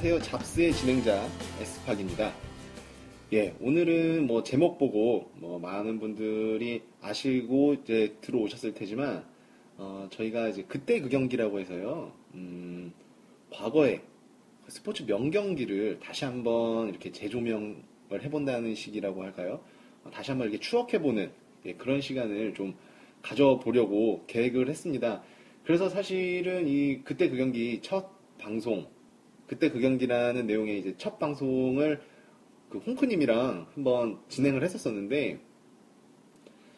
안녕하세요. 잡스의 진행자 에스팍입니다. 예, 오늘은 뭐 제목 보고 뭐 많은 분들이 아시고 이제 들어오셨을 테지만 어, 저희가 이제 그때 그 경기라고 해서요. 음, 과거에 스포츠 명경기를 다시 한번 이렇게 재조명을 해본다는 식이라고 할까요? 어, 다시 한번 이렇게 추억해보는 예, 그런 시간을 좀 가져보려고 계획을 했습니다. 그래서 사실은 이 그때 그 경기 첫 방송, 그때 그 경기라는 내용의 이제 첫 방송을 그 홍크님이랑 한번 진행을 했었었는데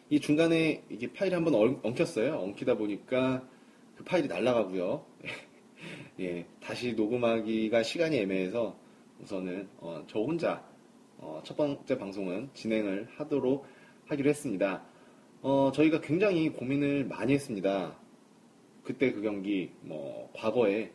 이 중간에 이게 파일이 한번 엉켰어요. 엉키다 보니까 그 파일이 날라가고요. 예, 다시 녹음하기가 시간이 애매해서 우선은 어, 저 혼자 어, 첫 번째 방송은 진행을 하도록 하기로 했습니다. 어, 저희가 굉장히 고민을 많이 했습니다. 그때 그 경기, 뭐, 과거에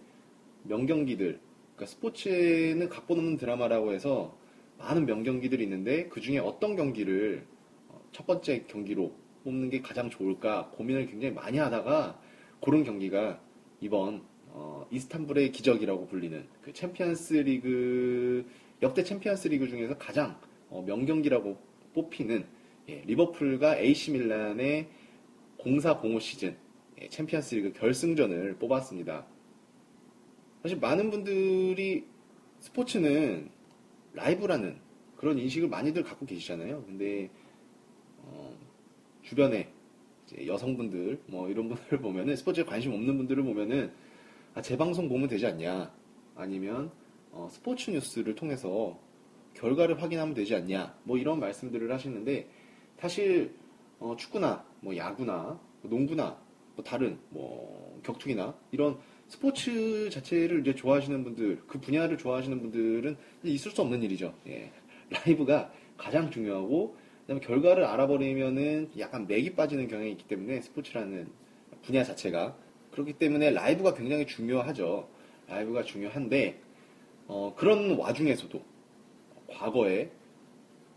명경기들, 그러니까 스포츠는 각본 없는 드라마라고 해서 많은 명경기들이 있는데 그 중에 어떤 경기를 어, 첫 번째 경기로 뽑는 게 가장 좋을까 고민을 굉장히 많이 하다가 고른 경기가 이번 어, 이스탄불의 기적이라고 불리는 그 챔피언스 리그 역대 챔피언스 리그 중에서 가장 어, 명경기라고 뽑히는 예, 리버풀과 AC 밀란의 0405 시즌 예, 챔피언스 리그 결승전을 뽑았습니다. 사실 많은 분들이 스포츠는 라이브라는 그런 인식을 많이들 갖고 계시잖아요. 근데 어, 주변에 여성분들 뭐 이런 분들을 보면은 스포츠에 관심 없는 분들을 보면은 아, 재방송 보면 되지 않냐 아니면 어, 스포츠 뉴스를 통해서 결과를 확인하면 되지 않냐 뭐 이런 말씀들을 하시는데 사실 어, 축구나 뭐 야구나 뭐 농구나 뭐 다른 뭐 격투기나 이런 스포츠 자체를 이제 좋아하시는 분들, 그 분야를 좋아하시는 분들은 있을 수 없는 일이죠. 예. 라이브가 가장 중요하고, 그다음에 결과를 알아버리면은 약간 맥이 빠지는 경향이 있기 때문에 스포츠라는 분야 자체가 그렇기 때문에 라이브가 굉장히 중요하죠. 라이브가 중요한데 어, 그런 와중에서도 과거에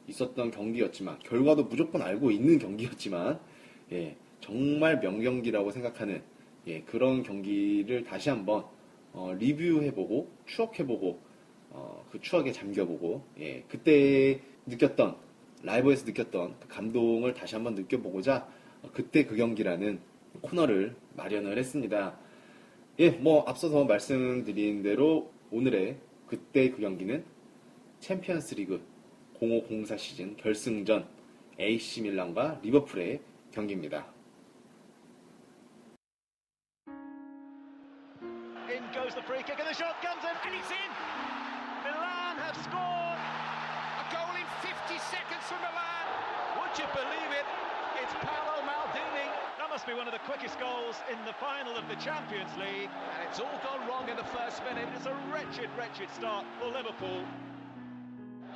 있었던 경기였지만 결과도 무조건 알고 있는 경기였지만 예, 정말 명경기라고 생각하는 예, 그런 경기를 다시 한번 어, 리뷰해보고 추억해보고 어, 그 추억에 잠겨보고 예, 그때 느꼈던 라이브에서 느꼈던 그 감동을 다시 한번 느껴보고자 어, 그때 그 경기라는 코너를 마련을 했습니다. 예, 뭐 앞서서 말씀드린 대로 오늘의 그때 그 경기는 챔피언스 리그 0504 시즌 결승전 AC 밀란과 리버풀의 경기입니다. Goes the free kick and the shot comes in and it's in. Milan have scored. A goal in 50 seconds for Milan. Would you believe it? It's Paolo Maldini. That must be one of the quickest goals in the final of the Champions League. And it's all gone wrong in the first minute. It's a wretched, wretched start for Liverpool.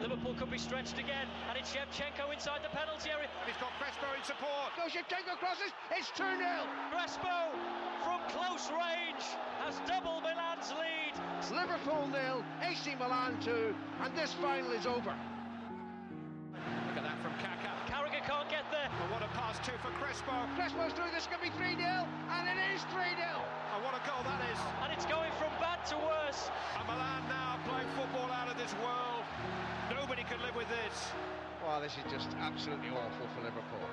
Liverpool could be stretched again, and it's Shevchenko inside the penalty area. He's got Crespo in support. Go Shevchenko crosses. It's 2 0. Crespo from close range has double Milan's lead. It's Liverpool nil, AC Milan 2, and this final is over. Look at that from Kaka. Carragher can't get there. And what a pass two for Crespo. Crespo's through. This could be 3 0, and it is 3 0. And what a goal that is. And it's going from bad to worse. And Milan now playing football out of this world. Nobody can live with this. Well, this is just absolutely awful for Liverpool.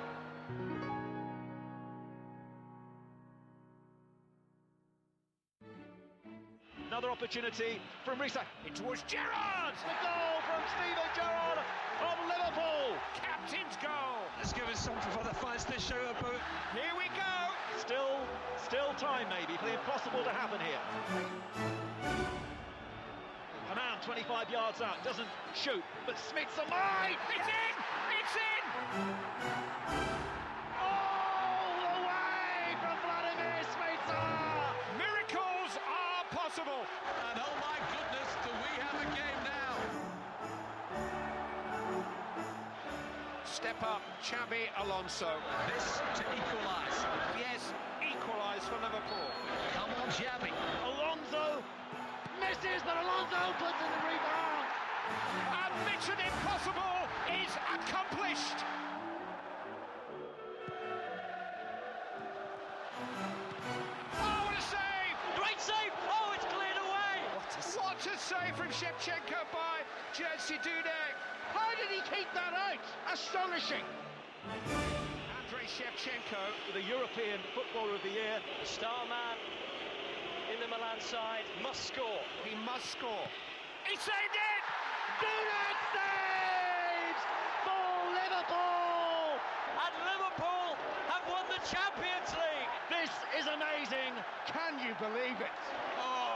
Opportunity from Risa in towards Gerrard. The goal from Steven Gerrard of Liverpool. Captain's goal. Let's give us something for the fans to show about. Here we go. Still, still time maybe for the impossible to happen here. A man 25 yards out, doesn't shoot, but Smith's alive! It's in! It's in! Possible! And oh my goodness, do we have a game now? Step up, Chabi Alonso. This to equalise. Yes, equalise for Liverpool. Come on, Xavi. Alonso misses, but Alonso puts in the rebound. And Mission Impossible is accomplished. Away! What a, what a save! away from Shevchenko by Jerzy Dudek. How did he keep that out? Astonishing. Andrei Shevchenko, The European Footballer of the Year, the star man in the Milan side, must score. he must score. He saved it! Dudek saves for Liverpool! And Liverpool have won the Champions League. This is amazing. Can you believe it? Oh,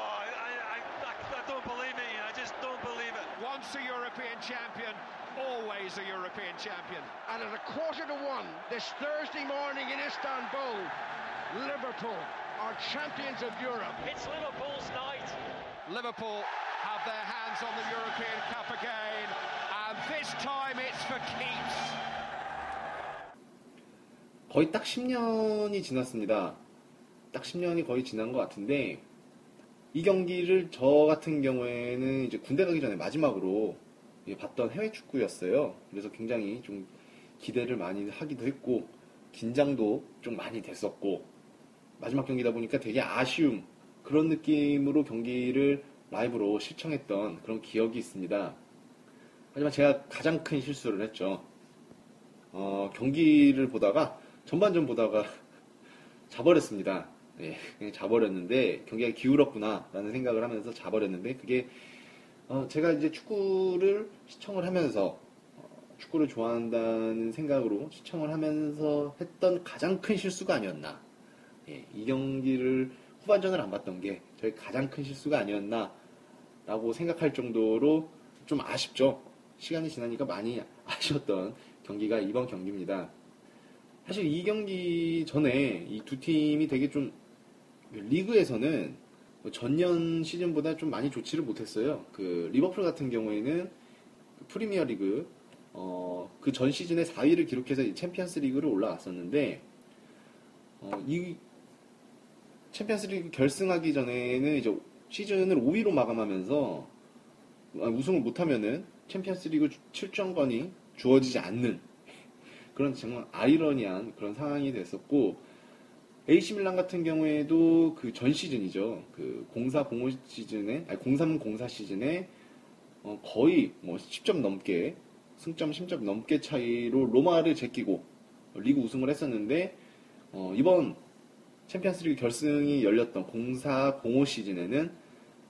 don't believe it. I just don't believe it. Once a European champion, always a European champion. And at a quarter to one this Thursday morning in Istanbul, Liverpool are champions of Europe. It's Liverpool's night. Liverpool have their hands on the European Cup again, and this time it's for keeps. 거의 딱 10년이 지났습니다. 딱 10년이 거의 지난 것 같은데 이 경기를 저 같은 경우에는 이제 군대 가기 전에 마지막으로 예, 봤던 해외 축구였어요. 그래서 굉장히 좀 기대를 많이 하기도 했고 긴장도 좀 많이 됐었고 마지막 경기다 보니까 되게 아쉬움 그런 느낌으로 경기를 라이브로 시청했던 그런 기억이 있습니다. 하지만 제가 가장 큰 실수를 했죠. 어, 경기를 보다가 전반전 보다가 자버렸습니다. 예, 그냥 자버렸는데 경기가 기울었구나라는 생각을 하면서 자버렸는데 그게 어, 제가 이제 축구를 시청을 하면서 어, 축구를 좋아한다는 생각으로 시청을 하면서 했던 가장 큰 실수가 아니었나. 예, 이 경기를 후반전을 안 봤던 게 저의 가장 큰 실수가 아니었나 라고 생각할 정도로 좀 아쉽죠. 시간이 지나니까 많이 아쉬웠던 경기가 이번 경기입니다. 사실 이 경기 전에 이 두 팀이 되게 좀 리그에서는 뭐 전년 시즌보다 좀 많이 좋지를 못했어요. 그 리버풀 같은 경우에는 그 프리미어 리그 어, 그 전 시즌에 4위를 기록해서 이 챔피언스 리그를 올라갔었는데 어, 이 챔피언스 리그 결승하기 전에는 이제 시즌을 5위로 마감하면서 아, 우승을 못하면은 챔피언스 리그 출전권이 주어지지 않는 그런 정말 아이러니한 그런 상황이 됐었고 AC 밀란 같은 경우에도 그 전 시즌이죠. 그 0405 시즌에 아니 0304 시즌에 어, 거의 뭐 10점 넘게 승점 10점 넘게 차이로 로마를 제끼고 리그 우승을 했었는데 어, 이번 챔피언스리그 결승이 열렸던 0405 시즌에는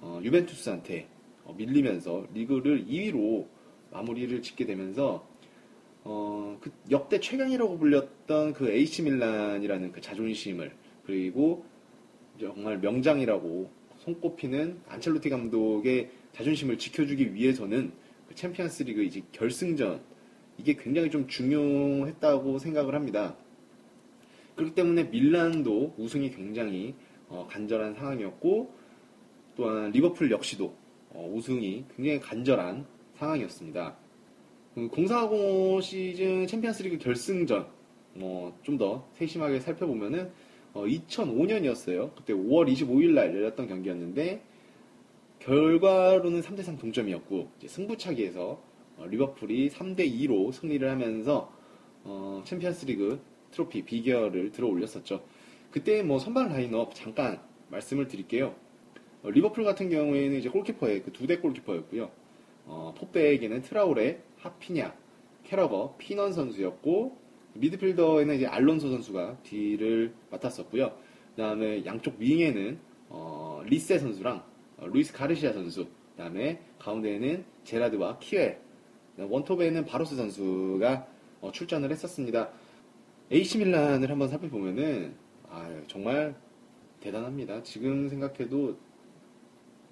어, 유벤투스한테 어, 밀리면서 리그를 2위로 마무리를 짓게 되면서 어, 그 역대 최강이라고 불렸던 그 AC 밀란이라는 그 자존심을 그리고 정말 명장이라고 손꼽히는 안첼로티 감독의 자존심을 지켜주기 위해서는 그 챔피언스리그 이제 결승전 이게 굉장히 좀 중요했다고 생각을 합니다. 그렇기 때문에 밀란도 우승이 굉장히 어, 간절한 상황이었고 또한 리버풀 역시도 어, 우승이 굉장히 간절한 상황이었습니다. 0405 시즌 챔피언스리그 결승전 뭐 좀 더 세심하게 살펴보면은 어, 2005년이었어요. 그때 5월 25일 날 열렸던 경기였는데 결과로는 3대3 동점이었고 승부차기에서 어, 리버풀이 3대2로 승리를 하면서 어, 챔피언스리그 트로피 빅이어를 들어 올렸었죠. 그때 뭐 선발 라인업 잠깐 말씀을 드릴게요. 어, 리버풀 같은 경우에는 이제 골키퍼의 그 두덱 골키퍼였고요. 어, 포백에는 트라우레, 히피아, 캐러거, 피넌 선수였고 미드필더에는 이제 알론소 선수가 뒤를 맡았었고요. 그다음에 양쪽 윙에는 어, 리세 선수랑 어, 루이스 가르시아 선수, 그다음에 가운데에는 제라드와 키웰, 원톱에는 바로스 선수가 어, 출전을 했었습니다. AC 밀란을 한번 살펴보면은 아, 정말 대단합니다. 지금 생각해도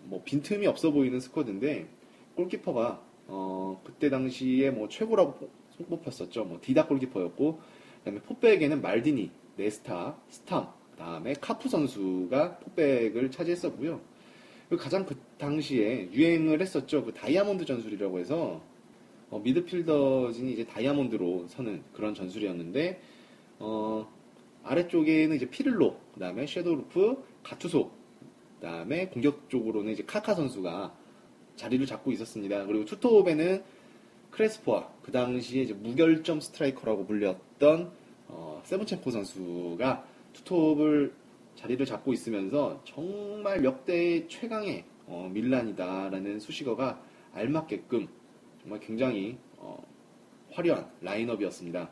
뭐 빈틈이 없어 보이는 스쿼드인데 골키퍼가 어, 그때 당시에 뭐 최고라고 손꼽혔었죠. 뭐 디다 골키퍼였고 그다음에 포백에는 말디니, 네스타, 스탐, 그다음에 카푸 선수가 포백을 차지했었고요. 그리고 가장 그 당시에 유행을 했었죠. 그 다이아몬드 전술이라고 해서 어, 미드필더진이 이제 다이아몬드로 서는 그런 전술이었는데 어, 아래쪽에는 이제 피를로, 그다음에 세도르프, 가투소, 그다음에 공격 쪽으로는 이제 카카 선수가 자리를 잡고 있었습니다. 그리고 투톱에는 크레스포와 그 당시에 이제 무결점 스트라이커라고 불렸던 어, 셰브첸코 선수가 투톱을 자리를 잡고 있으면서 정말 역대 최강의 어, 밀란이다라는 수식어가 알맞게끔 정말 굉장히 어, 화려한 라인업이었습니다.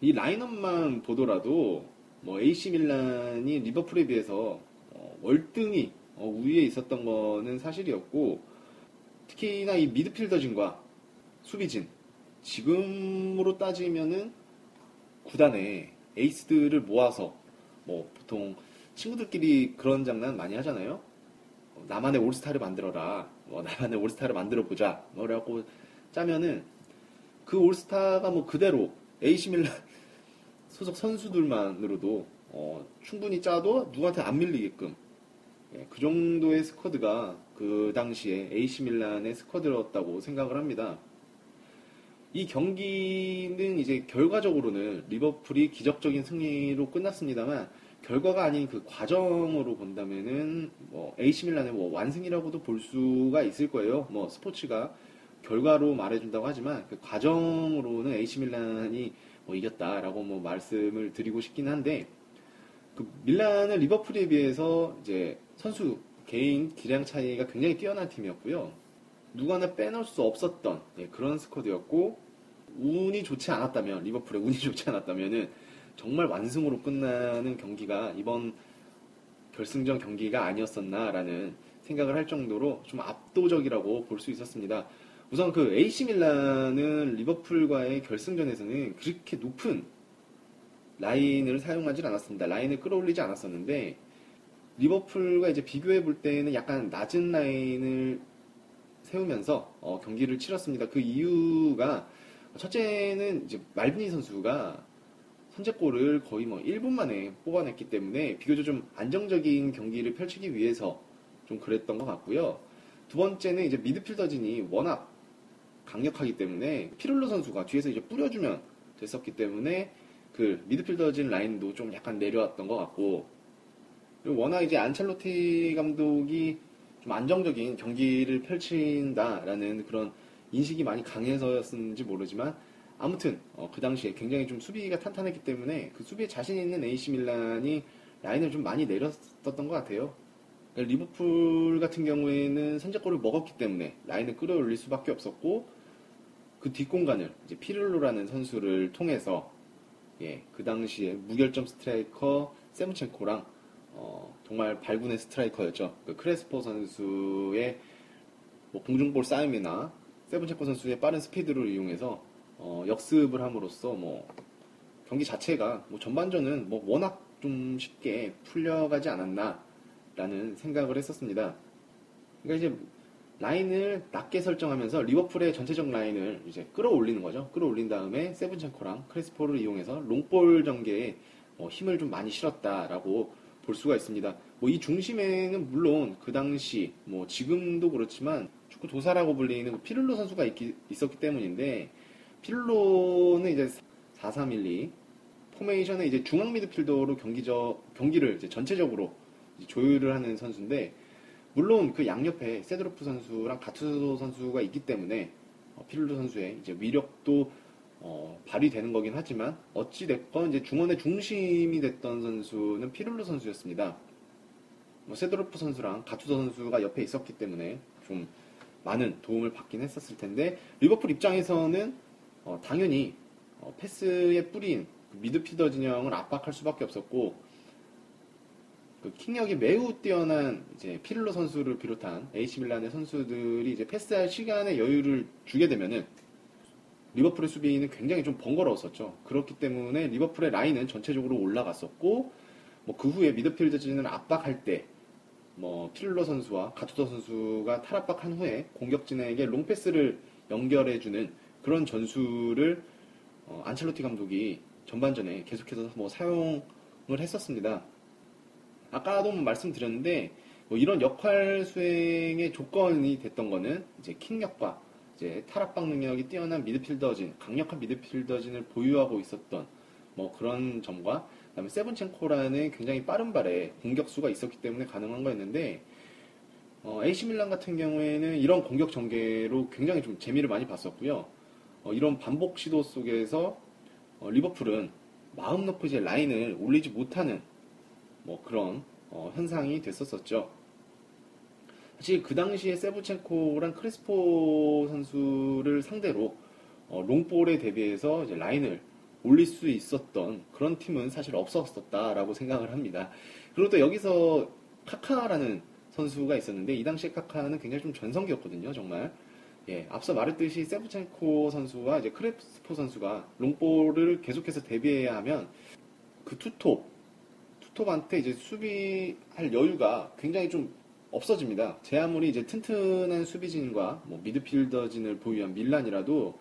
이 라인업만 보더라도 뭐 AC 밀란이 리버풀에 비해서 어, 월등히 어, 우위에 있었던 거는 사실이었고 특히나 이 미드필더진과 수비진 지금으로 따지면은 구단에 에이스들을 모아서 뭐 보통 친구들끼리 그런 장난 많이 하잖아요. 어, 나만의 올스타를 만들어라. 뭐 나만의 올스타를 만들어 보자. 뭐라고 짜면은 그 올스타가 뭐 그대로 AC 밀란 소속 선수들만으로도 어, 충분히 짜도 누구한테 안 밀리게끔 예, 그 정도의 스쿼드가 그 당시에 AC 밀란의 스쿼드였다고 생각을 합니다. 이 경기는 이제 결과적으로는 리버풀이 기적적인 승리로 끝났습니다만 결과가 아닌 그 과정으로 본다면은 뭐 AC 밀란의 뭐 완승이라고도 볼 수가 있을 거예요. 뭐 스포츠가 결과로 말해준다고 하지만 그 과정으로는 AC 밀란이 뭐 이겼다라고 뭐 말씀을 드리고 싶긴 한데 그 밀란은 리버풀에 비해서 이제 선수 개인 기량 차이가 굉장히 뛰어난 팀이었고요. 누구 하나 빼놓을 수 없었던 예, 그런 스쿼드였고 운이 좋지 않았다면 리버풀의 운이 좋지 않았다면은 정말 완승으로 끝나는 경기가 이번 결승전 경기가 아니었었나라는 생각을 할 정도로 좀 압도적이라고 볼 수 있었습니다. 우선 그 AC 밀란은 리버풀과의 결승전에서는 그렇게 높은 라인을 사용하지 않았습니다. 라인을 끌어올리지 않았었는데 리버풀과 이제 비교해 볼 때는 약간 낮은 라인을 세우면서 어, 경기를 치렀습니다. 그 이유가 첫째는 이제 말비니 선수가 선제골을 거의 뭐 1분 만에 뽑아냈기 때문에 비교적 좀 안정적인 경기를 펼치기 위해서 좀 그랬던 것 같고요. 두 번째는 이제 미드필더진이 워낙 강력하기 때문에 피룰로 선수가 뒤에서 이제 뿌려주면 됐었기 때문에 그 미드필더진 라인도 좀 약간 내려왔던 것 같고 워낙 이제 안첼로티 감독이 좀 안정적인 경기를 펼친다라는 그런 인식이 많이 강해서였는지 모르지만 아무튼 어, 그 당시에 굉장히 좀 수비가 탄탄했기 때문에 그 수비에 자신 있는 AC 밀란이 라인을 좀 많이 내렸었던 것 같아요. 그러니까 리버풀 같은 경우에는 선제골을 먹었기 때문에 라인을 끌어올릴 수밖에 없었고 그 뒷공간을 이제 피를로라는 선수를 통해서 예, 그 당시에 무결점 스트라이커 셰브첸코랑 어, 정말 발군의 스트라이커였죠. 그 크레스포 선수의 뭐 공중볼 싸움이나 셰브첸코 선수의 빠른 스피드를 이용해서 어, 역습을 함으로써 뭐 경기 자체가 뭐 전반전은 뭐 워낙 좀 쉽게 풀려가지 않았나라는 생각을 했었습니다. 그러니까 이제 라인을 낮게 설정하면서 리버풀의 전체적 라인을 이제 끌어올리는 거죠. 끌어올린 다음에 셰브첸코랑 크레스포를 이용해서 롱볼 전개에 뭐 힘을 좀 많이 실었다라고 볼 수가 있습니다. 뭐 이 중심에는 물론 그 당시 뭐 지금도 그렇지만 축구 도사라고 불리는 그 피를로 선수가 있기, 있었기 때문인데 피를로는 이제 4-3-1-2 포메이션의 이제 중앙 미드필더로 경기저 경기를 이제 전체적으로 이제 조율을 하는 선수인데 물론 그 양옆에 세도르프 선수랑 가투소 선수가 있기 때문에 어, 피를로 선수의 이제 위력도 어, 발휘되는 거긴 하지만 어찌 됐건 이제 중원의 중심이 됐던 선수는 피를로 선수였습니다. 뭐 세도르프 선수랑 가투소 선수가 옆에 있었기 때문에 좀 많은 도움을 받긴 했었을 텐데 리버풀 입장에서는 어, 당연히 어, 패스의 뿌리인 그 미드필더 진영을 압박할 수밖에 없었고 그 킹력이 매우 뛰어난 이제 피를로 선수를 비롯한 AC 밀란의 선수들이 이제 패스할 시간의 여유를 주게 되면은 리버풀의 수비는 굉장히 좀 번거로웠었죠. 그렇기 때문에 리버풀의 라인은 전체적으로 올라갔었고 뭐 그 후에 미드필드진을 압박할 때 뭐 피를로 선수와 가투더 선수가 탈압박한 후에 공격진에게 롱패스를 연결해주는 그런 전술을 어, 안첼로티 감독이 전반전에 계속해서 뭐 사용을 했었습니다. 아까도 말씀드렸는데 뭐 이런 역할 수행의 조건이 됐던 거는 이제 킹력과 이제 탈압박 능력이 뛰어난 미드필더진, 강력한 미드필더진을 보유하고 있었던 뭐 그런 점과 그다음에 세븐첸코라는 굉장히 빠른 발에 공격수가 있었기 때문에 가능한 거였는데 어, AC 밀란 같은 경우에는 이런 공격 전개로 굉장히 좀 재미를 많이 봤었고요. 어, 이런 반복 시도 속에서 어, 리버풀은 마음 놓고 이제 라인을 올리지 못하는 뭐 그런 어, 현상이 됐었었죠. 사실 그 당시에 세부첸코랑 크리스포 선수를 상대로 어, 롱볼에 대비해서 이제 라인을 올릴 수 있었던 그런 팀은 사실 없었었다라고 생각을 합니다. 그리고 또 여기서 카카라는 선수가 있었는데 이 당시에 카카는 굉장히 좀 전성기였거든요, 정말. 예, 앞서 말했듯이 세부첸코 선수와 이제 크레스포 선수가 롱볼을 계속해서 대비해야 하면 그 투톱, 투톱한테 이제 수비할 여유가 굉장히 좀 없어집니다. 제 아무리 이제 튼튼한 수비진과 뭐 미드필더진을 보유한 밀란이라도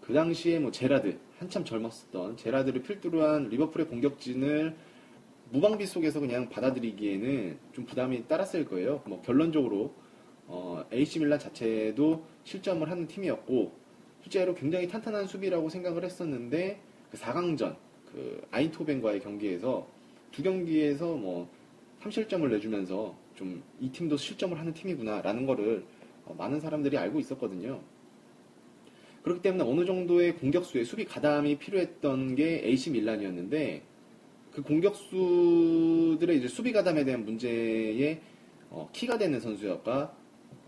그 당시에 뭐 제라드 한참 젊었었던 제라드를 필두로 한 리버풀의 공격진을 무방비 속에서 그냥 받아들이기에는 좀 부담이 따랐을 거예요. 뭐 결론적으로 어, AC 밀란 자체도 실점을 하는 팀이었고 실제로 굉장히 탄탄한 수비라고 생각을 했었는데 그 4강전 그 아인토벤과의 경기에서 두 경기에서 뭐 3실점을 내주면서 좀 이 팀도 실점을 하는 팀이구나라는 거를 어, 많은 사람들이 알고 있었거든요. 그렇기 때문에 어느 정도의 공격수의 수비 가담이 필요했던 게 AC 밀란이었는데 그 공격수들의 이제 수비 가담에 대한 문제에 어, 키가 되는 선수였가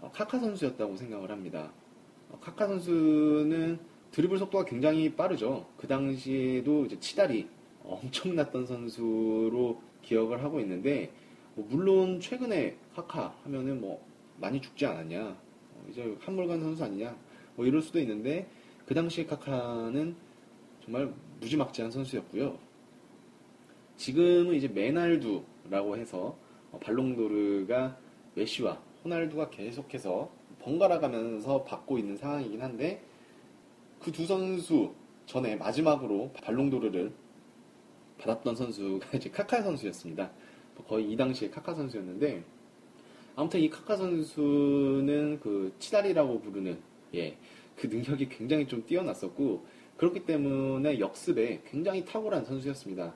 어, 카카 선수였다고 생각을 합니다. 어, 카카 선수는 드리블 속도가 굉장히 빠르죠. 그 당시에도 이제 치달이 엄청났던 선수로 기억을 하고 있는데 뭐 물론 최근에 카카 하면은 뭐 많이 죽지 않았냐 어, 이제 한물간 선수 아니냐 뭐 이럴 수도 있는데 그 당시에 카카는 정말 무지막지한 선수였고요. 지금은 이제 메날두라고 해서 어, 발롱도르가 메시와 호날두가 계속해서 번갈아 가면서 받고 있는 상황이긴 한데 그 두 선수 전에 마지막으로 발롱도르를 받았던 선수가 이제 카카 선수였습니다. 거의 이 당시에 카카 선수였는데 아무튼 이 카카 선수는 그 치다리라고 부르는 예, 그 능력이 굉장히 좀 뛰어났었고 그렇기 때문에 역습에 굉장히 탁월한 선수였습니다.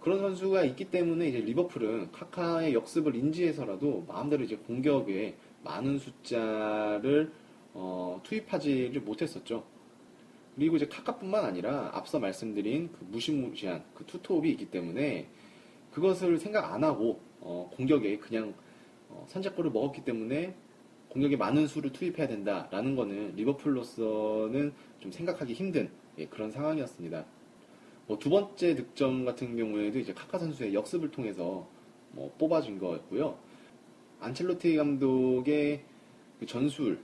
그런 선수가 있기 때문에 이제 리버풀은 카카의 역습을 인지해서라도 마음대로 이제 공격에 많은 숫자를 어, 투입하지를 못했었죠. 그리고 이제 카카뿐만 아니라 앞서 말씀드린 그 무시무시한 그 투톱이 있기 때문에 그것을 생각 안 하고 어, 공격에 그냥 어, 선제골을 먹었기 때문에 공격에 많은 수를 투입해야 된다라는 거는 리버풀로서는 좀 생각하기 힘든 예, 그런 상황이었습니다. 뭐 두 번째 득점 같은 경우에도 이제 카카 선수의 역습을 통해서 뭐 뽑아준 거였고요. 안첼로티 감독의 그 전술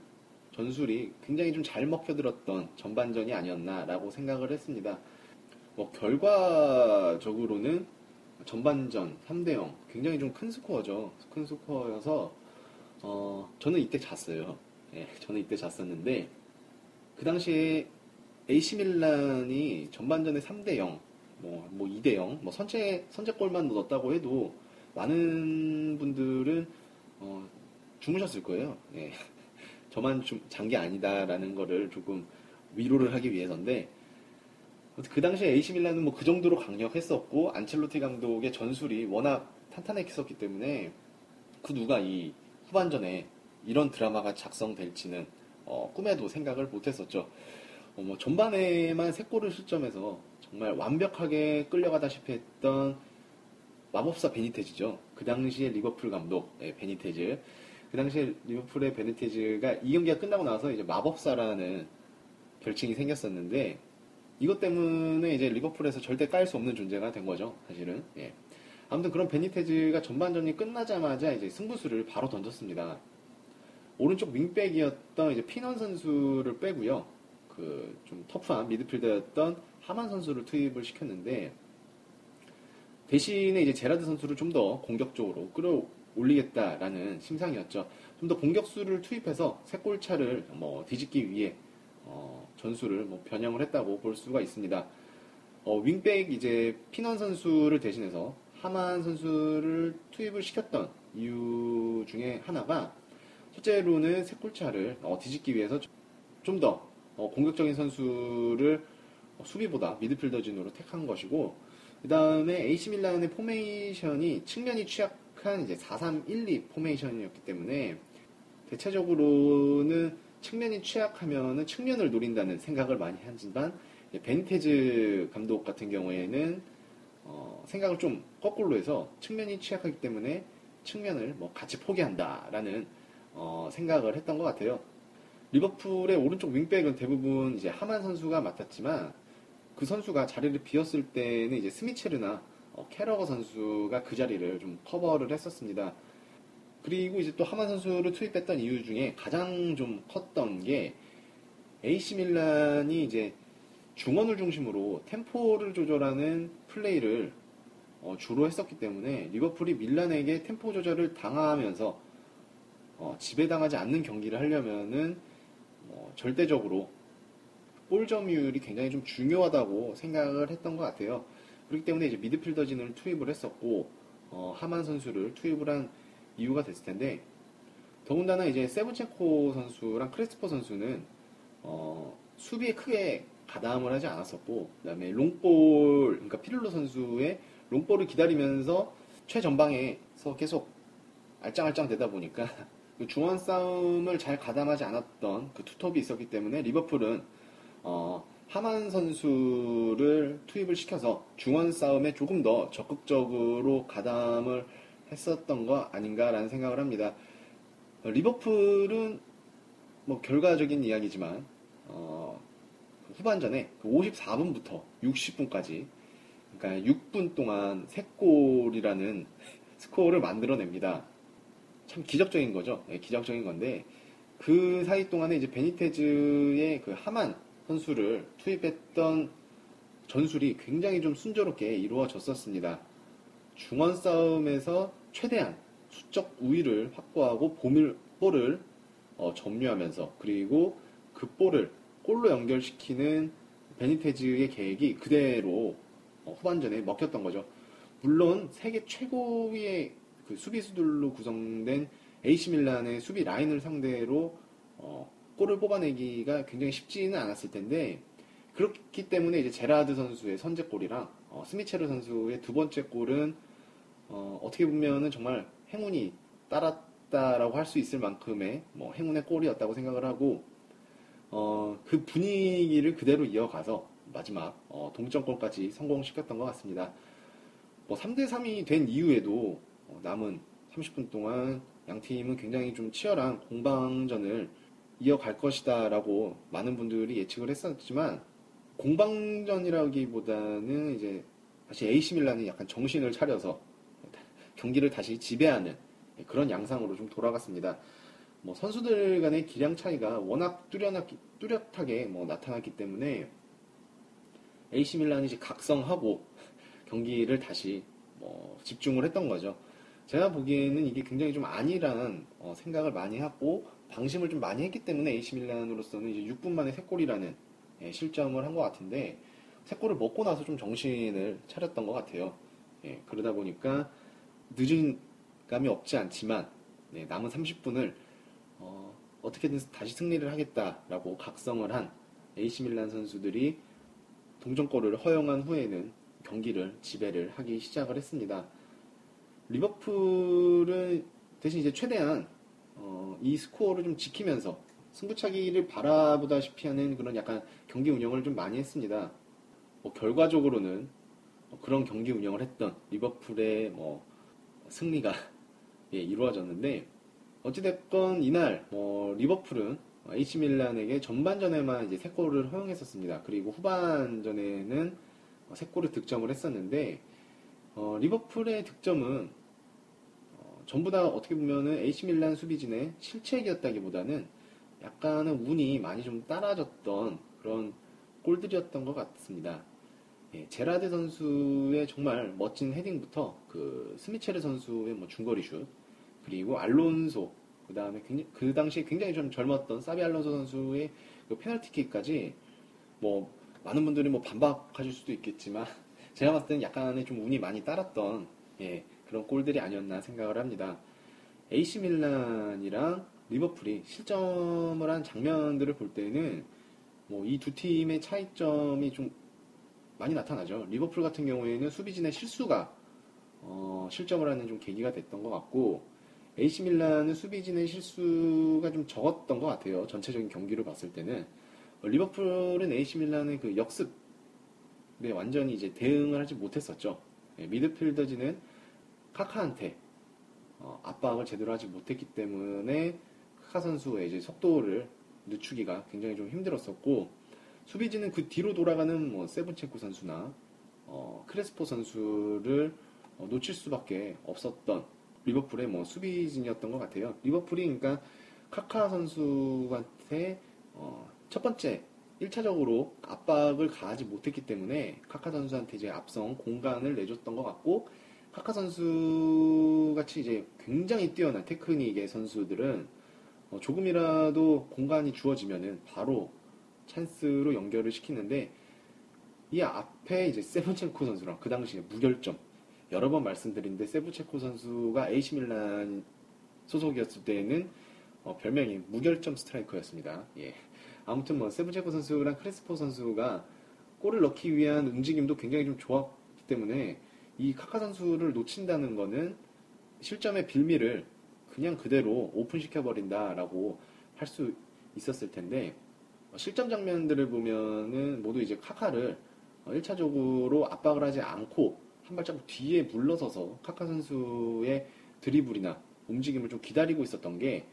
전술이 굉장히 좀 잘 먹혀들었던 전반전이 아니었나라고 생각을 했습니다. 뭐 결과적으로는 전반전 3대0 굉장히 좀 큰 스코어죠. 큰 스코어여서 어, 저는 이때 잤어요. 예, 저는 이때 잤었는데 그 당시에 AC 밀란이 전반전에 3대0 뭐, 뭐 2대0 뭐 선제 선제골만 넣었다고 해도 많은 분들은 어, 주무셨을 거예요. 예. 저만 좀 잔 게 아니다라는 거를 조금 위로를 하기 위해서인데 그 당시에 AC 밀란은 뭐 그 정도로 강력했었고 안첼로티 감독의 전술이 워낙 탄탄했었기 때문에 그 누가 이 후반전에 이런 드라마가 작성될지는 어, 꿈에도 생각을 못했었죠. 어, 뭐 전반에만 세 골을 실점해서 정말 완벽하게 끌려가다시피 했던 마법사 베니테즈죠. 그 당시에 리버풀 감독 네, 베니테즈. 그 당시에 리버풀의 베니테즈가 이 경기가 끝나고 나서 이제 마법사라는 별칭이 생겼었는데 이것 때문에 이제 리버풀에서 절대 깔 수 없는 존재가 된 거죠. 사실은. 예. 아무튼 그런 베니테즈가 전반전이 끝나자마자 이제 승부수를 바로 던졌습니다. 오른쪽 윙백이었던 이제 피넌 선수를 빼고요. 그 좀 터프한 미드필더였던 하만 선수를 투입을 시켰는데 대신에 이제 제라드 선수를 좀 더 공격적으로 끌어올리겠다라는 심상이었죠. 좀 더 공격수를 투입해서 새 골차를 뭐 뒤집기 위해 어, 전술을 뭐 변형을 했다고 볼 수가 있습니다. 어, 윙백 이제 피넌 선수를 대신해서 하만 선수를 투입을 시켰던 이유 중에 하나가 첫째로는 세 골차를 어, 뒤집기 위해서 좀더 어, 공격적인 선수를 수비보다 미드필더 진으로 택한 것이고 그 다음에 AC 밀란의 포메이션이 측면이 취약한 이제 4-3-1-2 포메이션이었기 때문에 대체적으로는 측면이 취약하면은 측면을 노린다는 생각을 많이 하지만 벤테즈 감독 같은 경우에는 어, 생각을 좀 거꾸로 해서 측면이 취약하기 때문에 측면을 뭐 같이 포기한다라는 어, 생각을 했던 것 같아요. 리버풀의 오른쪽 윙백은 대부분 이제 하만 선수가 맡았지만 그 선수가 자리를 비웠을 때는 이제 스미체르나 어, 캐러거 선수가 그 자리를 좀 커버를 했었습니다. 그리고 이제 또 하만 선수를 투입했던 이유 중에 가장 좀 컸던 게 AC 밀란이 이제 중원을 중심으로 템포를 조절하는 플레이를 어, 주로 했었기 때문에 리버풀이 밀란에게 템포 조절을 당하면서 어, 지배당하지 않는 경기를 하려면은 어, 절대적으로 볼 점유율이 굉장히 좀 중요하다고 생각을 했던 것 같아요. 그렇기 때문에 이제 미드필더 진을 투입을 했었고 어, 하만 선수를 투입을 한 이유가 됐을 텐데 더군다나 이제 셰브첸코 선수랑 크레스포 선수는 어, 수비에 크게 가담을 하지 않았었고 그다음에 롱볼 그러니까 피를로 선수의 롱볼을 기다리면서 최전방에서 계속 알짱알짱 대다 보니까 그 중원 싸움을 잘 가담하지 않았던 그 투톱이 있었기 때문에 리버풀은 어, 하만 선수를 투입을 시켜서 중원 싸움에 조금 더 적극적으로 가담을 했었던 거 아닌가라는 생각을 합니다. 어, 리버풀은 뭐 결과적인 이야기지만 어, 후반전에 54분부터 60분까지 그러니까 6분 동안 3골이라는 스코어를 만들어냅니다. 참 기적적인 거죠. 네, 기적적인 건데 그 사이 동안에 이제 베니테즈의 그 하만 선수를 투입했던 전술이 굉장히 좀 순조롭게 이루어졌었습니다. 중원 싸움에서 최대한 수적 우위를 확보하고 보밀 볼을 어, 점유하면서 그리고 그 볼을 골로 연결시키는 베니테즈의 계획이 그대로 어, 후반전에 먹혔던 거죠. 물론 세계 최고의 그 수비수들로 구성된 AC 밀란의 수비 라인을 상대로 어, 골을 뽑아내기가 굉장히 쉽지는 않았을 텐데 그렇기 때문에 이제 제라드 선수의 선제골이랑 어, 스미체르 선수의 두 번째 골은 어, 떻게 보면은 정말 행운이 따랐다라고 할 수 있을 만큼의 뭐 행운의 골이었다고 생각을 하고 어, 그 분위기를 그대로 이어가서 마지막 어, 동점골까지 성공시켰던 것 같습니다. 뭐 3대 3이 된 이후에도 어, 남은 30분 동안 양 팀은 굉장히 좀 치열한 공방전을 이어갈 것이다라고 많은 분들이 예측을 했었지만 공방전이라기보다는 이제 다시 AC 밀란이 약간 정신을 차려서 경기를 다시 지배하는 그런 양상으로 좀 돌아갔습니다. 뭐 선수들 간의 기량 차이가 워낙 뚜렷하게, 뚜렷하게 뭐 나타났기 때문에 AC 밀란이 이제 각성하고 경기를 다시 뭐 집중을 했던 거죠. 제가 보기에는 이게 굉장히 좀 아니란 어 생각을 많이 하고 방심을 좀 많이 했기 때문에 AC 밀란으로서는 이제 6분 만에 3골이라는 예, 실점을 한 것 같은데 3골을 먹고 나서 좀 정신을 차렸던 것 같아요. 예, 그러다 보니까 늦은 감이 없지 않지만 네, 남은 30분을 어, 어떻게든 다시 승리를 하겠다라고 각성을 한 AC 밀란 선수들이 동점골을 허용한 후에는 경기를 지배를 하기 시작을 했습니다. 리버풀은 대신 이제 최대한 어, 이 스코어를 좀 지키면서 승부차기를 바라보다시피 하는 그런 약간 경기 운영을 좀 많이 했습니다. 뭐 결과적으로는 그런 경기 운영을 했던 리버풀의 뭐 승리가 예, 이루어졌는데 어찌됐건 이날 뭐 리버풀은 AC 밀란에게 전반전에만 이제 세 골을 허용했었습니다. 그리고 후반전에는 세 골을 득점을 했었는데 어, 리버풀의 득점은 어, 전부 다 어떻게 보면은 AC 밀란 수비진의 실책이었다기보다는 약간은 운이 많이 좀 따라졌던 그런 골들이었던 것 같습니다. 예, 제라드 선수의 정말 멋진 헤딩부터 그 스미체르 선수의 뭐 중거리 슛 그리고 알론소 그 다음에 그 당시에 굉장히 좀 젊었던 사비 알론소 선수의 그 페널티킥까지 뭐 많은 분들이 뭐 반박하실 수도 있겠지만 제가 봤을 때는 약간의 좀 운이 많이 따랐던 예, 그런 골들이 아니었나 생각을 합니다. AC 밀란이랑 리버풀이 실점을 한 장면들을 볼 때는 뭐 이 두 팀의 차이점이 좀 많이 나타나죠. 리버풀 같은 경우에는 수비진의 실수가 어, 실점을 하는 좀 계기가 됐던 것 같고 AC 밀란은 수비진의 실수가 좀 적었던 것 같아요. 전체적인 경기를 봤을 때는 어, 리버풀은 AC 밀란의 그 역습에 완전히 이제 대응을 하지 못했었죠. 예, 미드필더진은 카카한테 어, 압박을 제대로 하지 못했기 때문에 카카 선수의 이제 속도를 늦추기가 굉장히 좀 힘들었었고 수비진은 그 뒤로 돌아가는 뭐 세븐체코 선수나 어, 크레스포 선수를 어, 놓칠 수밖에 없었던 리버풀의 뭐 수비진이었던 것 같아요. 리버풀이 그러니까 카카 선수한테 어, 첫 번째 1차적으로 압박을 가하지 못했기 때문에 카카 선수한테 이제 앞선 공간을 내줬던 것 같고 카카 선수 같이 이제 굉장히 뛰어난 테크닉의 선수들은 어, 조금이라도 공간이 주어지면은 바로 찬스로 연결을 시키는데 이 앞에 이제 세븐첸코 선수랑 그 당시에 무결점 여러 번 말씀드린데 세븐첸코 선수가 AC 밀란 소속이었을 때에는 어, 별명이 무결점 스트라이커였습니다. 예. 아무튼 뭐 세븐체코 선수랑 크레스포 선수가 골을 넣기 위한 움직임도 굉장히 좀 좋았기 때문에 이 카카 선수를 놓친다는 거는 실점의 빌미를 그냥 그대로 오픈시켜 버린다라고 할 수 있었을 텐데 어, 실점 장면들을 보면은 모두 이제 카카를 1차적으로 압박을 하지 않고 한 발자국 뒤에 물러서서 카카 선수의 드리블이나 움직임을 좀 기다리고 있었던 게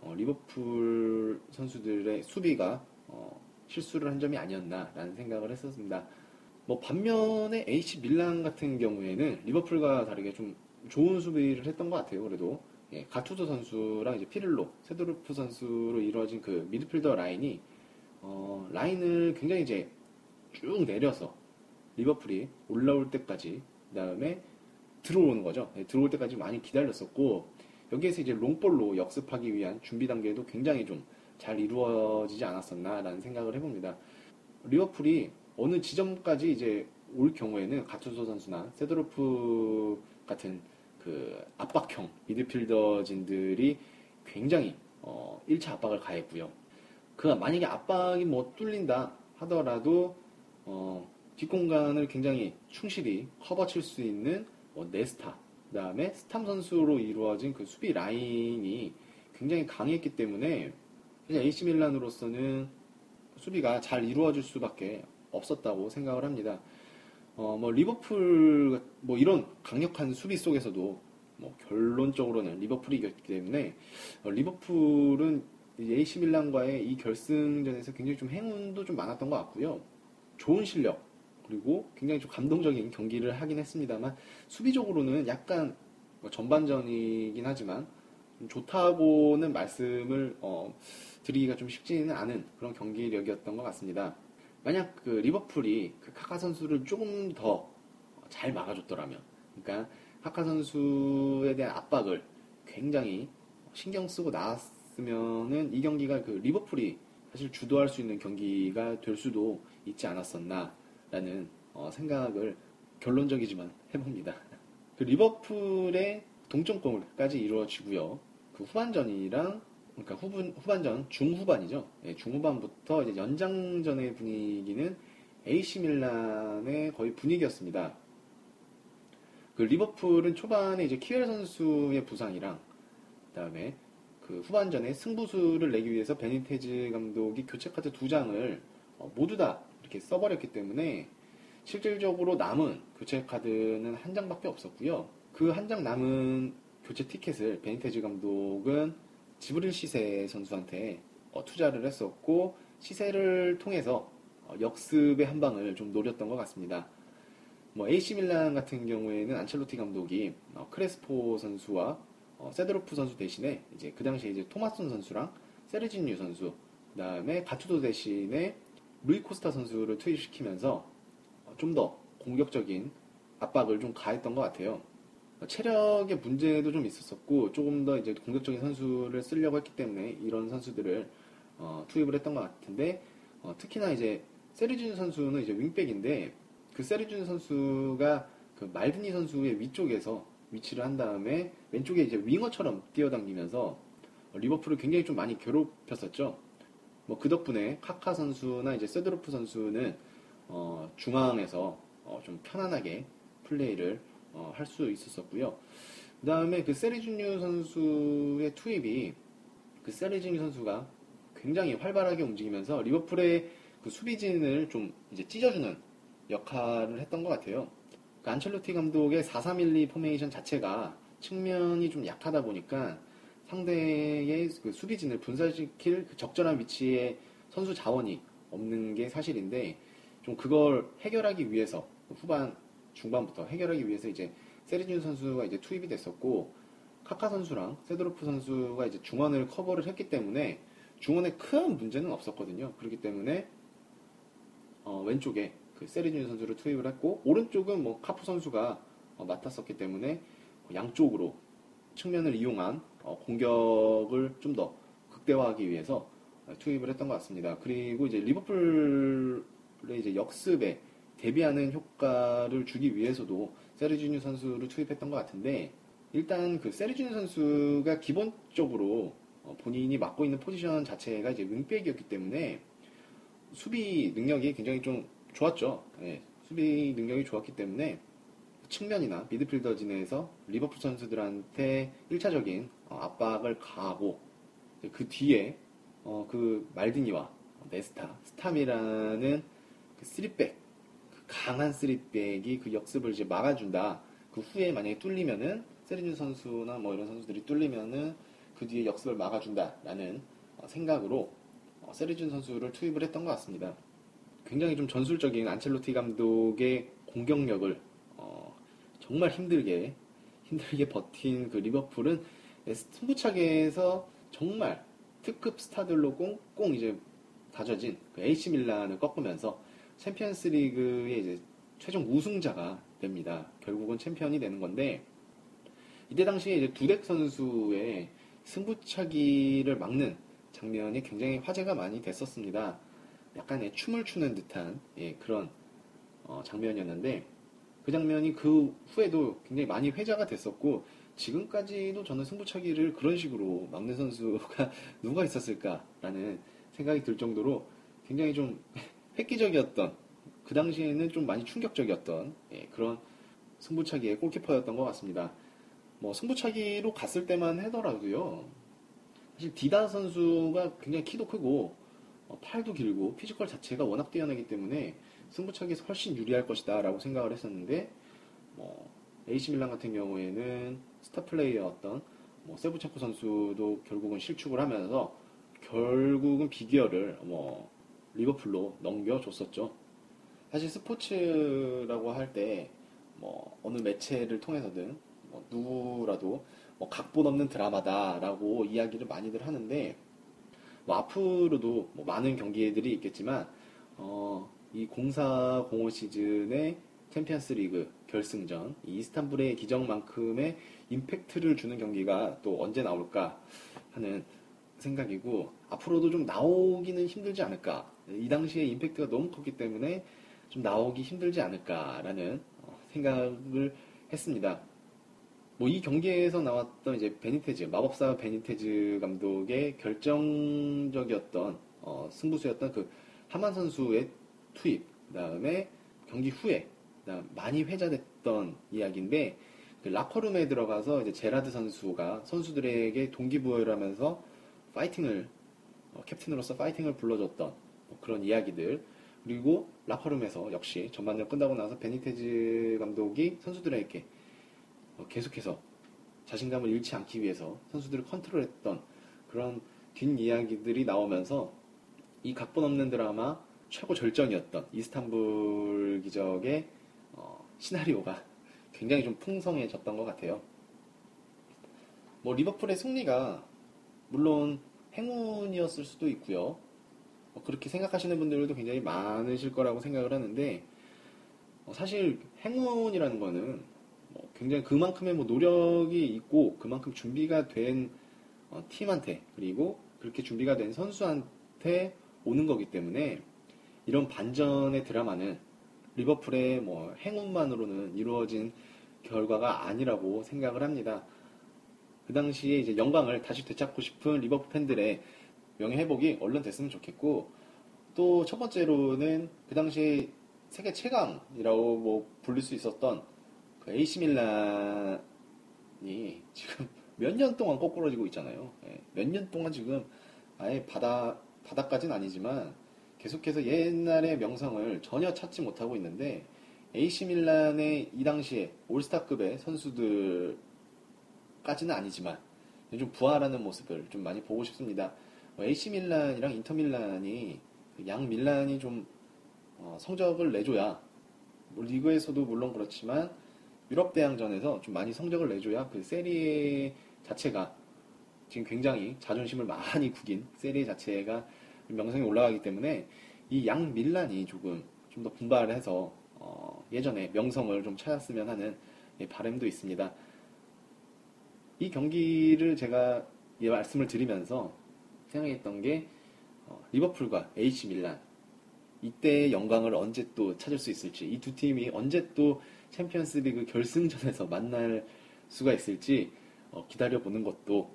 어, 리버풀 선수들의 수비가 어, 실수를 한 점이 아니었나라는 생각을 했었습니다. 뭐 반면에 AC 밀란 같은 경우에는 리버풀과 다르게 좀 좋은 수비를 했던 것 같아요. 그래도 예, 가투소 선수랑 이제 피를로, 세도르프 선수로 이루어진 그 미드필더 라인이 어, 라인을 굉장히 이제 쭉 내려서 리버풀이 올라올 때까지 그 다음에 들어오는 거죠. 예, 들어올 때까지 많이 기다렸었고 여기에서 이제 롱볼로 역습하기 위한 준비 단계도 굉장히 좀 잘 이루어지지 않았었나라는 생각을 해봅니다. 리버풀이 어느 지점까지 이제 올 경우에는 가투소 선수나 세도르프 같은 그 압박형 미드필더진들이 굉장히 어 1차 압박을 가했고요. 그 만약에 압박이 뭐 뚫린다 하더라도 어 뒷공간을 굉장히 충실히 커버칠 수 있는 뭐 네스타 그다음에 스탐 선수로 이루어진 그 수비 라인이 굉장히 강했기 때문에 그냥 AC 밀란으로서는 수비가 잘 이루어질 수밖에 없었다고 생각을 합니다. 어, 뭐 리버풀 뭐 이런 강력한 수비 속에서도 뭐 결론적으로는 리버풀이 이겼기 때문에 어, 리버풀은 AC 밀란과의 이 결승전에서 굉장히 좀 행운도 좀 많았던 것 같고요. 좋은 실력 그리고 굉장히 좀 감동적인 경기를 하긴 했습니다만 수비적으로는 약간 뭐 전반전이긴 하지만 좋다고는 말씀을 어, 드리기가 좀 쉽지는 않은 그런 경기력이었던 것 같습니다. 만약 그 리버풀이 그 카카 선수를 조금 더 잘 막아줬더라면, 그러니까 카카 선수에 대한 압박을 굉장히 신경 쓰고 나왔 으면은 이 경기가 그 리버풀이 사실 주도할 수 있는 경기가 될 수도 있지 않았었나라는 어, 생각을 결론적이지만 해봅니다. 그 리버풀의 동점골까지 이루어지고요. 그 후반전이랑 그러니까 후분, 후반전 중후반이죠. 예, 중후반부터 이제 연장전의 분위기는 AC 밀란의 거의 분위기였습니다. 그 리버풀은 초반에 이제 키엘 선수의 부상이랑 그다음에 그 후반전에 승부수를 내기 위해서 베니테즈 감독이 교체 카드 두 장을 어, 모두 다 이렇게 써버렸기 때문에 실질적으로 남은 교체 카드는 한 장밖에 없었고요. 그 한 장 남은 교체 티켓을 베니테즈 감독은 지브릴 시세 선수한테 어, 투자를 했었고 시세를 통해서 어, 역습의 한 방을 좀 노렸던 것 같습니다. 뭐 AC 밀란 같은 경우에는 안첼로티 감독이 어, 크레스포 선수와 어, 세드로프 선수 대신에 이제 그 당시에 이제 토마슨 선수랑 세르진유 선수 그다음에 가투도 대신에 루이 코스타 선수를 투입시키면서 어, 좀더 공격적인 압박을 좀 가했던 것 같아요. 체력의 문제도 좀 있었었고 조금 더 이제 공격적인 선수를 쓰려고 했기 때문에 이런 선수들을 어, 투입을 했던 것 같은데 어, 특히나 이제 세르준 선수는 이제 윙백인데 그 세르준 선수가 그 말드니 선수의 위쪽에서 위치를 한 다음에 왼쪽에 이제 윙어처럼 뛰어당기면서 어, 리버풀을 굉장히 좀 많이 괴롭혔었죠. 뭐 그 덕분에 카카 선수나 이제 세드로프 선수는 어, 중앙에서 어, 좀 편안하게 플레이를 어, 할 수 있었었고요. 그 다음에 그 세리준유 선수의 투입이 그 세리준유 선수가 굉장히 활발하게 움직이면서 리버풀의 그 수비진을 좀 이제 찢어주는 역할을 했던 것 같아요. 그 안첼로티 감독의 4-3-1-2 포메이션 자체가 측면이 좀 약하다 보니까 상대의 그 수비진을 분산시킬 그 적절한 위치에 선수 자원이 없는 게 사실인데 좀 그걸 해결하기 위해서 후반 중반부터 해결하기 위해서 이제 세르지뉴 선수가 이제 투입이 됐었고 카카 선수랑 세도르프 선수가 이제 중원을 커버를 했기 때문에 중원에 큰 문제는 없었거든요. 그렇기 때문에 어, 왼쪽에 그 세리준 선수를 투입을 했고 오른쪽은 뭐 카프 선수가 어, 맡았었기 때문에 양쪽으로 측면을 이용한 어, 공격을 좀 더 극대화하기 위해서 어, 투입을 했던 것 같습니다. 그리고 이제 리버풀의 이제 역습에 대비하는 효과를 주기 위해서도 세르지뉴 선수를 투입했던 것 같은데 일단 그 세르지뉴 선수가 기본적으로 어, 본인이 맡고 있는 포지션 자체가 이제 윙백이었기 때문에 수비 능력이 굉장히 좀 좋았죠. 예, 수비 능력이 좋았기 때문에 측면이나 미드필더 진에서 리버풀 선수들한테 1차적인 어, 압박을 가하고 그 뒤에 어, 그 말디니와 네스타, 스탐이라는 그 3백, 그 강한 3백이 그 역습을 이제 막아준다. 그 후에 만약에 뚫리면은 세리뉴 선수나 뭐 이런 선수들이 뚫리면은 그 뒤에 역습을 막아준다라는 어, 생각으로 어, 세리준 선수를 투입을 했던 것 같습니다. 굉장히 좀 전술적인 안첼로티 감독의 공격력을 어, 정말 힘들게 힘들게 버틴 그 리버풀은 승부차기에서 정말 특급 스타들로 꽁꽁 이제 다져진 그 AC 밀란을 꺾으면서 챔피언스 리그의 이제 최종 우승자가 됩니다. 결국은 챔피언이 되는 건데 이때 당시에 이제 두덱 선수의 승부차기를 막는 장면이 굉장히 화제가 많이 됐었습니다. 약간의 춤을 추는 듯한 예, 그런 어, 장면이었는데 그 장면이 그 후에도 굉장히 많이 회자가 됐었고 지금까지도 저는 승부차기를 그런 식으로 막는 선수가 누가 있었을까라는 생각이 들 정도로 굉장히 좀 획기적이었던 그 당시에는 좀 많이 충격적이었던 예, 그런 승부차기의 골키퍼였던 것 같습니다. 뭐 승부차기로 갔을 때만 하더라도요. 사실 디다 선수가 굉장히 키도 크고 어, 팔도 길고 피지컬 자체가 워낙 뛰어나기 때문에 승부차기에서 훨씬 유리할 것이다 라고 생각을 했었는데 뭐 AC 밀란 같은 경우에는 스타 플레이어였던 뭐 셰브첸코 선수도 결국은 실축을 하면서 결국은 빅이어를 뭐 리버풀로 넘겨줬었죠. 사실 스포츠라고 할 때 뭐 어느 매체를 통해서든 뭐 누구라도 뭐 각본 없는 드라마다라고 이야기를 많이들 하는데 뭐 앞으로도 뭐 많은 경기들이 있겠지만 어, 이 0405 시즌의 챔피언스 리그 결승전 이 이스탄불의 기적만큼의 임팩트를 주는 경기가 또 언제 나올까 하는 생각이고 앞으로도 좀 나오기는 힘들지 않을까 이 당시에 임팩트가 너무 컸기 때문에 좀 나오기 힘들지 않을까라는 어, 생각을 했습니다. 뭐 이 경기에서 나왔던 이제 베니테즈 마법사 베니테즈 감독의 결정적이었던 어, 승부수였던 그 하만 선수의 투입 그다음에 경기 후에 그다음 많이 회자됐던 이야기인데 그 라커룸에 들어가서 이제 제라드 선수가 선수들에게 동기부여를 하면서 파이팅을 어, 캡틴으로서 파이팅을 불러줬던 뭐 그런 이야기들. 그리고 라커룸에서 역시 전반전 끝나고 나서 베니테즈 감독이 선수들에게 어, 계속해서 자신감을 잃지 않기 위해서 선수들을 컨트롤했던 그런 뒷이야기들이 나오면서 이 각본 없는 드라마 최고 절정이었던 이스탄불 기적의 어, 시나리오가 굉장히 좀 풍성해졌던 것 같아요. 뭐 리버풀의 승리가 물론 행운이었을 수도 있고요. 뭐 그렇게 생각하시는 분들도 굉장히 많으실 거라고 생각을 하는데 어, 사실 행운이라는 거는 뭐 굉장히 그만큼의 뭐 노력이 있고 그만큼 준비가 된 어, 팀한테 그리고 그렇게 준비가 된 선수한테 오는 거기 때문에 이런 반전의 드라마는 리버풀의 뭐 행운만으로는 이루어진 결과가 아니라고 생각을 합니다. 그 당시에 이제 영광을 다시 되찾고 싶은 리버풀 팬들의 명예 회복이 얼른 됐으면 좋겠고 또 첫 번째로는 그 당시에 세계 최강이라고 뭐 불릴 수 있었던 그 AC 밀란이 지금 몇 년 동안 거꾸러지고 있잖아요. 예, 몇년 동안 지금 아예 바다 바닥까지는 아니지만 계속해서 옛날의 명성을 전혀 찾지 못하고 있는데 AC 밀란의 이 당시에 올스타급의 선수들까지는 아니지만 좀 부활하는 모습을 좀 많이 보고 싶습니다. 뭐 AC 밀란이랑 인터 밀란이 그양 밀란이 좀 어, 성적을 내줘야 뭐 리그에서도 물론 그렇지만 유럽 대항전에서 좀 많이 성적을 내줘야 그 세리에 자체가 지금 굉장히 자존심을 많이 구긴 세리에 자체가 명성이 올라가기 때문에 이 양 밀란이 조금 좀 더 분발해서 어, 예전에 명성을 좀 찾았으면 하는 예, 바람도 있습니다. 이 경기를 제가 예, 말씀을 드리면서 생각했던 게 어, 리버풀과 AC 밀란 이때의 영광을 언제 또 찾을 수 있을지 이 두 팀이 언제 또 챔피언스리그 결승전에서 만날 수가 있을지 어, 기다려보는 것도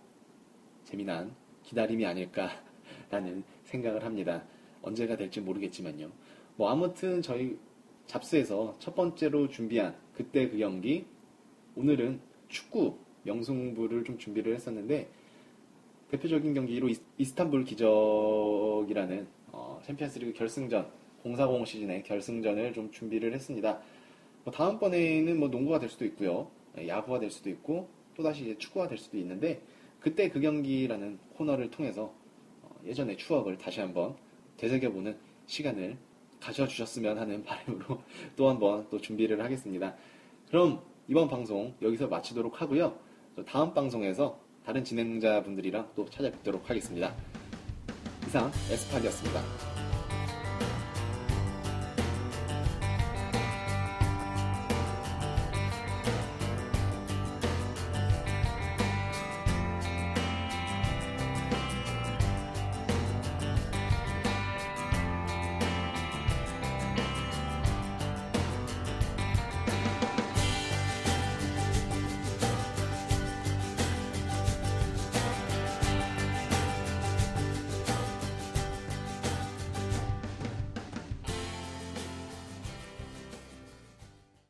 재미난 기다림이 아닐까라는 생각을 합니다. 언제가 될지 모르겠지만요. 뭐 아무튼 저희 잡스에서 첫 번째로 준비한 그때 그 경기 오늘은 축구 명승부를 좀 준비를 했었는데 대표적인 경기로 이스- 이스탄불 기적이라는 어, 챔피언스리그 결승전 040 시즌의 결승전을 좀 준비를 했습니다. 뭐 다음번에는 뭐 농구가 될 수도 있고요. 예, 야구가 될 수도 있고 또다시 이제 축구가 될 수도 있는데 그때 그 경기라는 코너를 통해서 어, 예전의 추억을 다시 한번 되새겨보는 시간을 가져주셨으면 하는 바람으로 또 한번 또 준비를 하겠습니다. 그럼 이번 방송 여기서 마치도록 하고요. 또 다음 방송에서 다른 진행자분들이랑 또 찾아뵙도록 하겠습니다. 이상 에스파디였습니다.